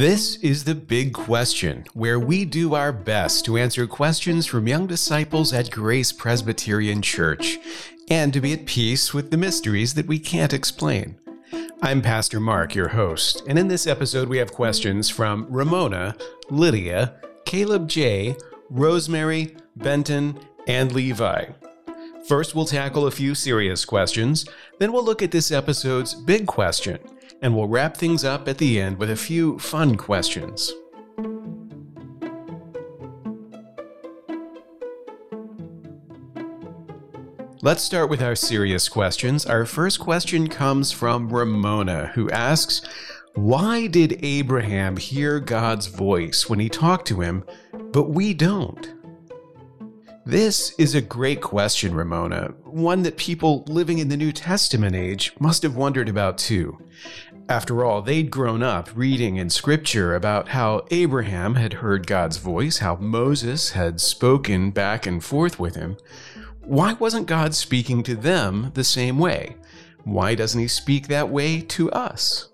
This is the big question, where we do our best to answer questions from young disciples at Grace Presbyterian Church and to be at peace with the mysteries that we can't explain. I'm Pastor Mark, your host, and in this episode we have questions from Ramona, Lydia, Caleb J., Rosemary, Benton, and Levi. First, we'll tackle a few serious questions, then we'll look at this episode's big question, and we'll wrap things up at the end with a few fun questions. Let's start with our serious questions. Our first question comes from Ramona, who asks, Why did Abraham hear God's voice when he talked to him, but we don't? This is a great question, Ramona, one that people living in the New Testament age must have wondered about too. After all, they'd grown up reading in Scripture about how Abraham had heard God's voice, how Moses had spoken back and forth with him. Why wasn't God speaking to them the same way? Why doesn't He speak that way to us?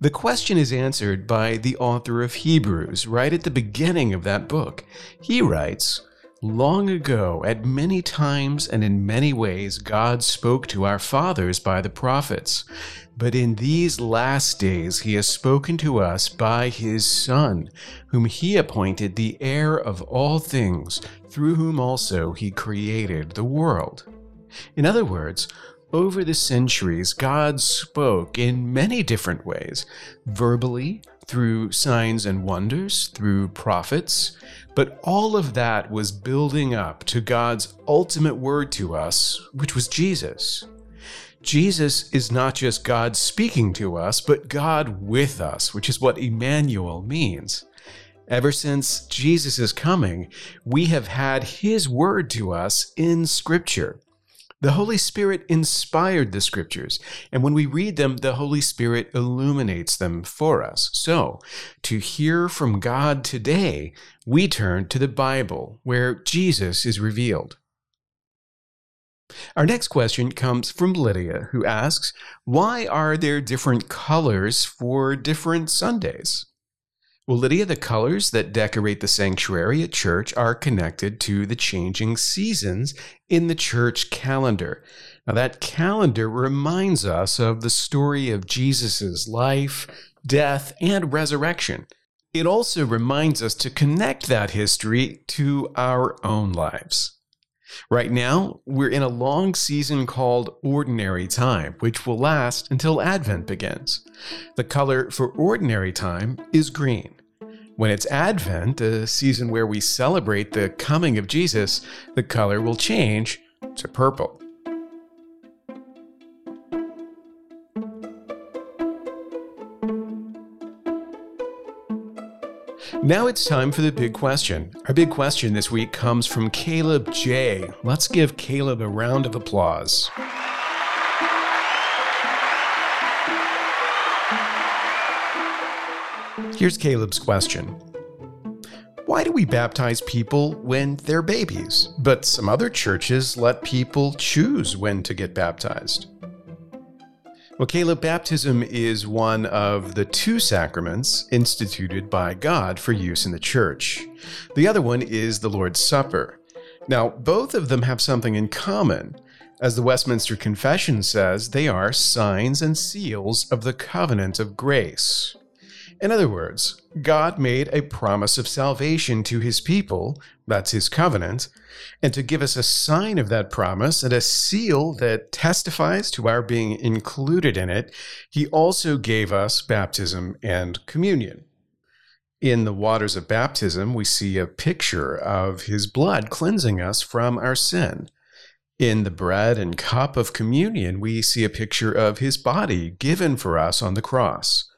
The question is answered by the author of Hebrews right at the beginning of that book. He writes, Long ago, at many times and in many ways, God spoke to our fathers by the prophets. But in these last days he has spoken to us by his Son, whom he appointed the heir of all things, through whom also he created the world. In other words, over the centuries, God spoke in many different ways verbally, through signs and wonders, through prophets, but all of that was building up to God's ultimate word to us, which was Jesus. Jesus is not just God speaking to us, but God with us, which is what Emmanuel means. Ever since Jesus' coming, we have had his word to us in Scripture. The Holy Spirit inspired the Scriptures, and when we read them, the Holy Spirit illuminates them for us. So, to hear from God today, we turn to the Bible, where Jesus is revealed. Our next question comes from Lydia, who asks, Why are there different colors for different Sundays? Well, Lydia, the colors that decorate the sanctuary at church are connected to the changing seasons in the church calendar. Now, that calendar reminds us of the story of Jesus' life, death, and resurrection. It also reminds us to connect that history to our own lives. Right now, we're in a long season called Ordinary Time, which will last until Advent begins. The color for Ordinary Time is green. When it's Advent, a season where we celebrate the coming of Jesus, the color will change to purple. Now it's time for the big question. Our big question this week comes from Caleb J. Let's give Caleb a round of applause. Here's Caleb's question Why do we baptize people when they're babies, but some other churches let people choose when to get baptized? Well, Caleb, baptism is one of the two sacraments instituted by God for use in the church. The other one is the Lord's Supper. Now, both of them have something in common. As the Westminster Confession says, they are signs and seals of the covenant of grace. In other words, God made a promise of salvation to his people, that's his covenant, and to give us a sign of that promise and a seal that testifies to our being included in it, he also gave us baptism and communion. In the waters of baptism, we see a picture of his blood cleansing us from our sin. In the bread and cup of communion, we see a picture of his body given for us on the cross.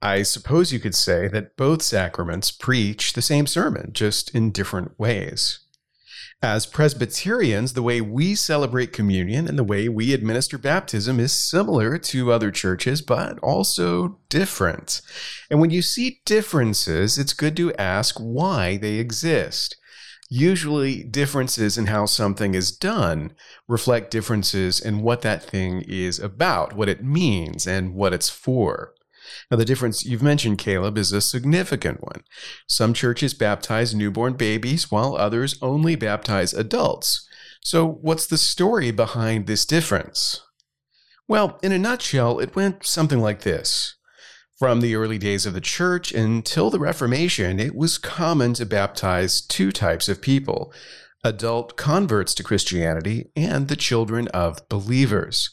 I suppose you could say that both sacraments preach the same sermon, just in different ways. As Presbyterians, the way we celebrate communion and the way we administer baptism is similar to other churches, but also different. And when you see differences, it's good to ask why they exist. Usually, differences in how something is done reflect differences in what that thing is about, what it means, and what it's for. Now, the difference you've mentioned, Caleb, is a significant one. Some churches baptize newborn babies, while others only baptize adults. So, what's the story behind this difference? Well, in a nutshell, it went something like this. From the early days of the church until the Reformation, it was common to baptize two types of people adult converts to Christianity and the children of believers.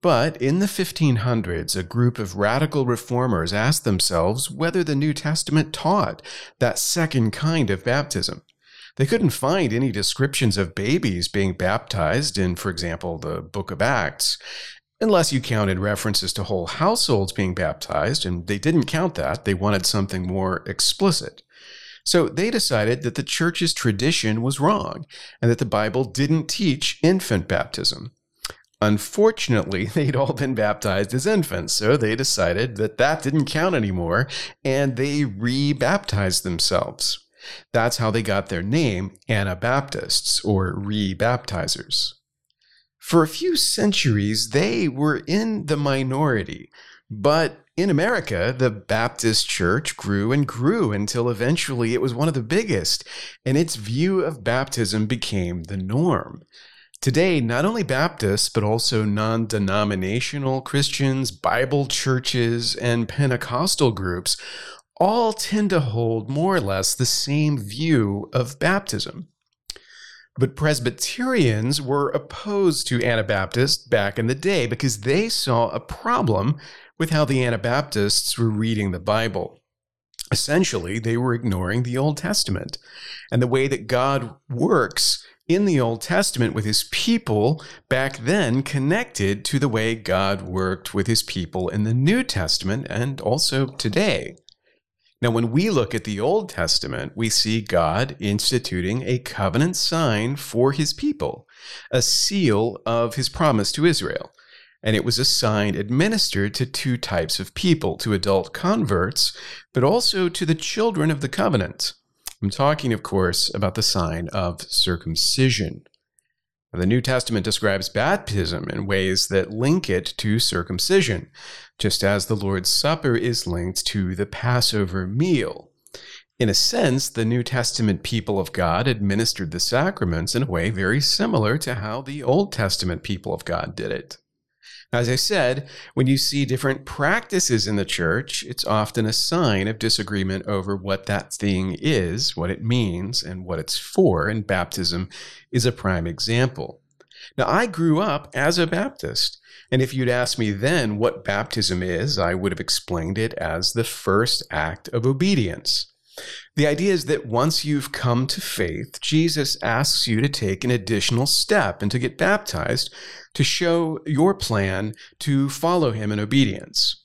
But in the 1500s, a group of radical reformers asked themselves whether the New Testament taught that second kind of baptism. They couldn't find any descriptions of babies being baptized in, for example, the book of Acts unless you counted references to whole households being baptized, and they didn't count that. They wanted something more explicit. So they decided that the church's tradition was wrong and that the Bible didn't teach infant baptism. Unfortunately, they'd all been baptized as infants, so they decided that that didn't count anymore and they re baptized themselves. That's how they got their name, Anabaptists, or re baptizers. For a few centuries, they were in the minority. But in America, the Baptist church grew and grew until eventually it was one of the biggest, and its view of baptism became the norm. Today, not only Baptists, but also non denominational Christians, Bible churches, and Pentecostal groups all tend to hold more or less the same view of baptism. But Presbyterians were opposed to Anabaptists back in the day because they saw a problem with how the Anabaptists were reading the Bible. Essentially, they were ignoring the Old Testament and the way that God works in the Old Testament with his people back then connected to the way God worked with his people in the New Testament and also today. Now, when we look at the Old Testament, we see God instituting a covenant sign for his people, a seal of his promise to Israel. And it was a sign administered to two types of people to adult converts, but also to the children of the covenant. I'm talking, of course, about the sign of circumcision. The New Testament describes baptism in ways that link it to circumcision, just as the Lord's Supper is linked to the Passover meal. In a sense, the New Testament people of God administered the sacraments in a way very similar to how the Old Testament people of God did it. As I said, when you see different practices in the church, it's often a sign of disagreement over what that thing is, what it means, and what it's for, and baptism is a prime example. Now, I grew up as a Baptist, and if you'd asked me then what baptism is, I would have explained it as the first act of obedience. The idea is that once you've come to faith, Jesus asks you to take an additional step and to get baptized to show your plan to follow him in obedience.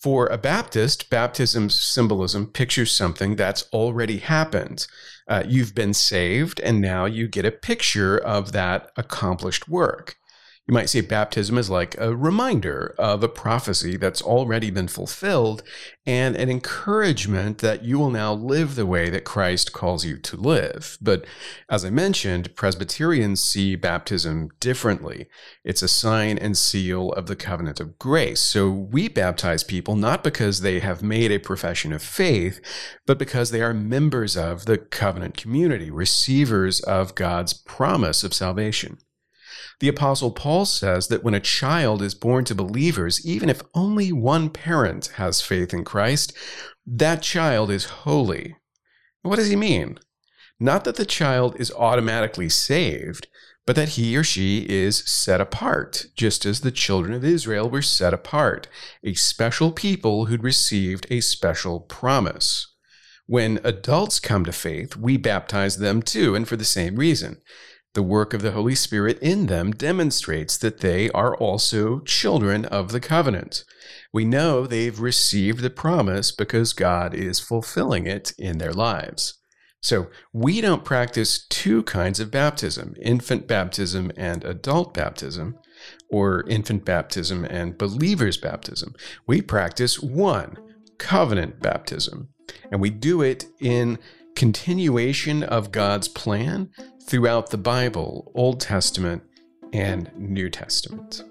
For a Baptist, baptism's symbolism pictures something that's already happened. Uh, you've been saved, and now you get a picture of that accomplished work. You might say baptism is like a reminder of a prophecy that's already been fulfilled and an encouragement that you will now live the way that Christ calls you to live. But as I mentioned, Presbyterians see baptism differently. It's a sign and seal of the covenant of grace. So we baptize people not because they have made a profession of faith, but because they are members of the covenant community, receivers of God's promise of salvation. The Apostle Paul says that when a child is born to believers, even if only one parent has faith in Christ, that child is holy. What does he mean? Not that the child is automatically saved, but that he or she is set apart, just as the children of Israel were set apart, a special people who'd received a special promise. When adults come to faith, we baptize them too, and for the same reason. The work of the Holy Spirit in them demonstrates that they are also children of the covenant. We know they've received the promise because God is fulfilling it in their lives. So we don't practice two kinds of baptism infant baptism and adult baptism, or infant baptism and believer's baptism. We practice one covenant baptism, and we do it in continuation of God's plan throughout the Bible, Old Testament and New Testament.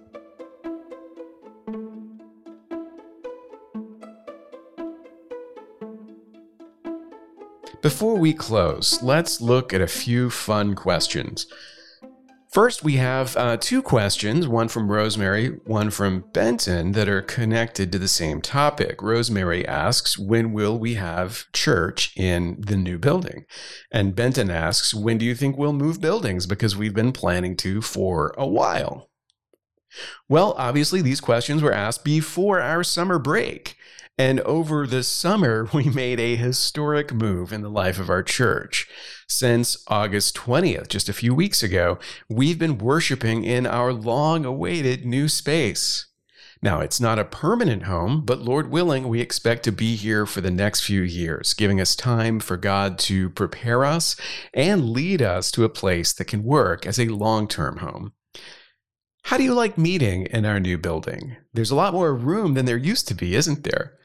Before we close, let's look at a few fun questions First, we have uh, two questions one from Rosemary, one from Benton, that are connected to the same topic. Rosemary asks, When will we have church in the new building? And Benton asks, When do you think we'll move buildings? Because we've been planning to for a while. Well, obviously, these questions were asked before our summer break. And over the summer, we made a historic move in the life of our church. Since August 20th, just a few weeks ago, we've been worshiping in our long awaited new space. Now, it's not a permanent home, but Lord willing, we expect to be here for the next few years, giving us time for God to prepare us and lead us to a place that can work as a long term home. How do you like meeting in our new building? There's a lot more room than there used to be, isn't there?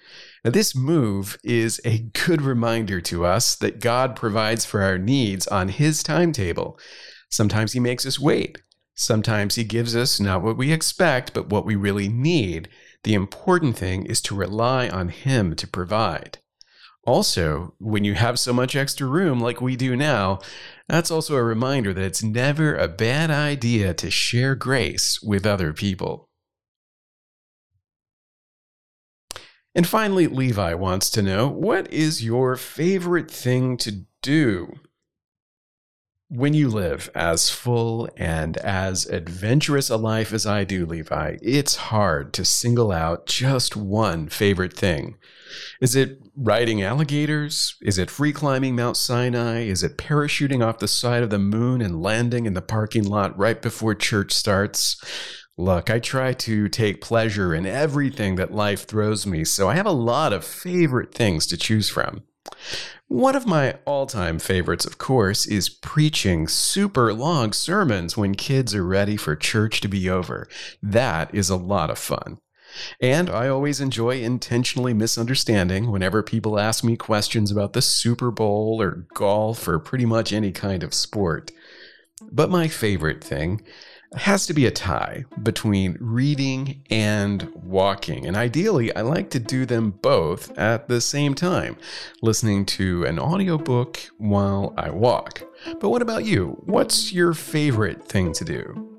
Now, this move is a good reminder to us that God provides for our needs on His timetable. Sometimes He makes us wait. Sometimes He gives us not what we expect, but what we really need. The important thing is to rely on Him to provide. Also, when you have so much extra room like we do now, that's also a reminder that it's never a bad idea to share grace with other people. And finally, Levi wants to know what is your favorite thing to do? When you live as full and as adventurous a life as I do, Levi, it's hard to single out just one favorite thing. Is it riding alligators? Is it free climbing Mount Sinai? Is it parachuting off the side of the moon and landing in the parking lot right before church starts? Look, I try to take pleasure in everything that life throws me, so I have a lot of favorite things to choose from. One of my all time favorites, of course, is preaching super long sermons when kids are ready for church to be over. That is a lot of fun. And I always enjoy intentionally misunderstanding whenever people ask me questions about the Super Bowl or golf or pretty much any kind of sport. But my favorite thing has to be a tie between reading and walking. And ideally, I like to do them both at the same time, listening to an audiobook while I walk. But what about you? What's your favorite thing to do?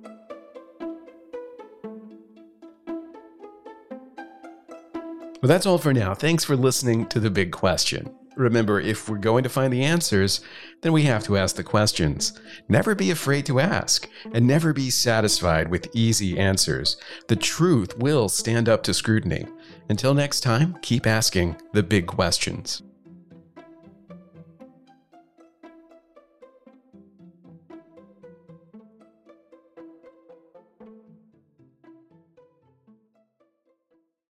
Well, that's all for now. Thanks for listening to The Big Question. Remember, if we're going to find the answers, then we have to ask the questions. Never be afraid to ask, and never be satisfied with easy answers. The truth will stand up to scrutiny. Until next time, keep asking the big questions.